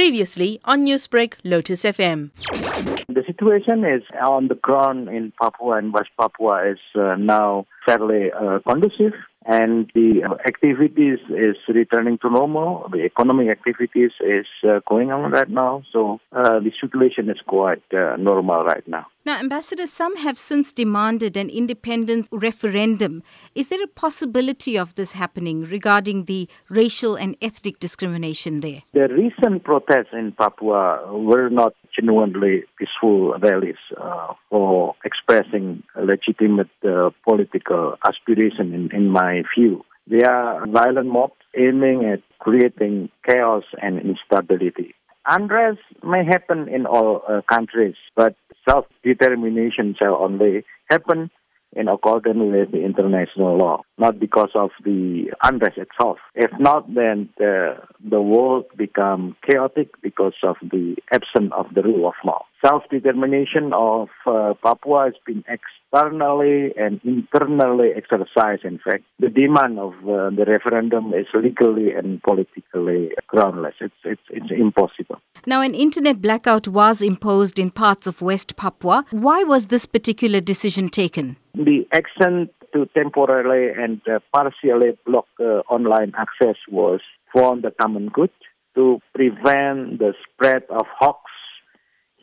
Previously on Newsbreak, Lotus FM. The situation is on the ground in Papua and West Papua is uh, now fairly uh, conducive and the activities is returning to normal. The economic activities is uh, going on right now. So uh, the situation is quite uh, normal right now. Now, Ambassador, some have since demanded an independent referendum. Is there a possibility of this happening regarding the racial and ethnic discrimination there? The recent protests in Papua were not genuinely peaceful rallies uh, for expressing legitimate uh, political aspiration, in, in my view. They are violent mobs aiming at creating chaos and instability. Unrest may happen in all uh, countries, but self-determination shall only happen in accordance with the international law, not because of the unrest itself. If not, then the, the world become chaotic because of the absence of the rule of law. Self-determination of uh, Papua has been externally and internally exercised. In fact, the demand of uh, the referendum is legally and politically groundless. It's, it's, it's impossible. Now, an internet blackout was imposed in parts of West Papua. Why was this particular decision taken? The action to temporarily and uh, partially block uh, online access was for the common good to prevent the spread of hoax,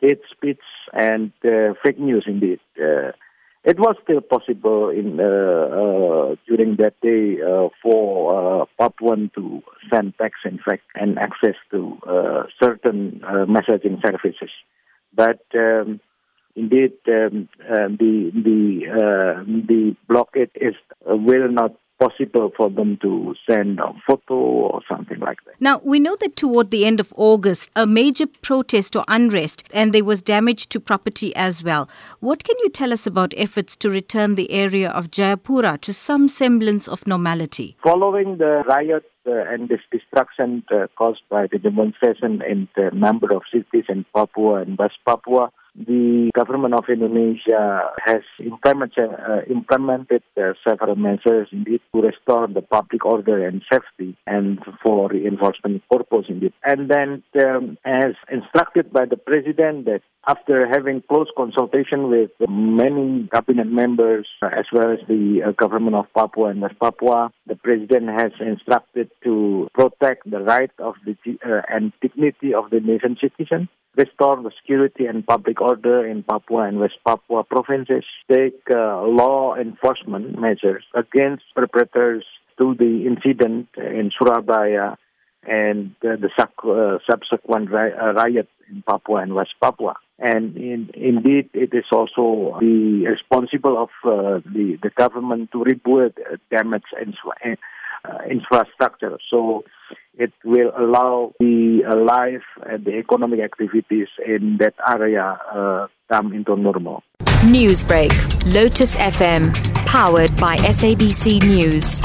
hate speech, and uh, fake news. Indeed, uh, it was still possible in uh, uh, during that day for Papuan to send text, in fact, and access to certain messaging services, but. Um, indeed um, uh, the the uh, the blockade is uh, will not possible for them to send a photo or something like that. Now, we know that toward the end of August, a major protest or unrest and there was damage to property as well. What can you tell us about efforts to return the area of Jayapura to some semblance of normality? Following the riot uh, and this destruction uh, caused by the demonstration in a number of cities in Papua and West Papua, the government of Indonesia has implemented, uh, uh, several measures indeed to restore the public order and safety and for reinforcement purpose indeed. And then um, as instructed by the president that after having close consultation with many cabinet members uh, as well as the government of Papua and West Papua, the president has instructed to protect the right of the and dignity of the nation citizen restore the security and public order in Papua and West Papua provinces, take uh, law enforcement measures against perpetrators to the incident in Surabaya and uh, the uh, subsequent ri- uh, riot in Papua and West Papua. And in, indeed, it is also the responsible of uh, the, the government to rebuild damaged uh, infrastructure. So it will allow the uh, life and the economic activities in that area uh, come into normal. Newsbreak, Lotus FM, powered by SABC News.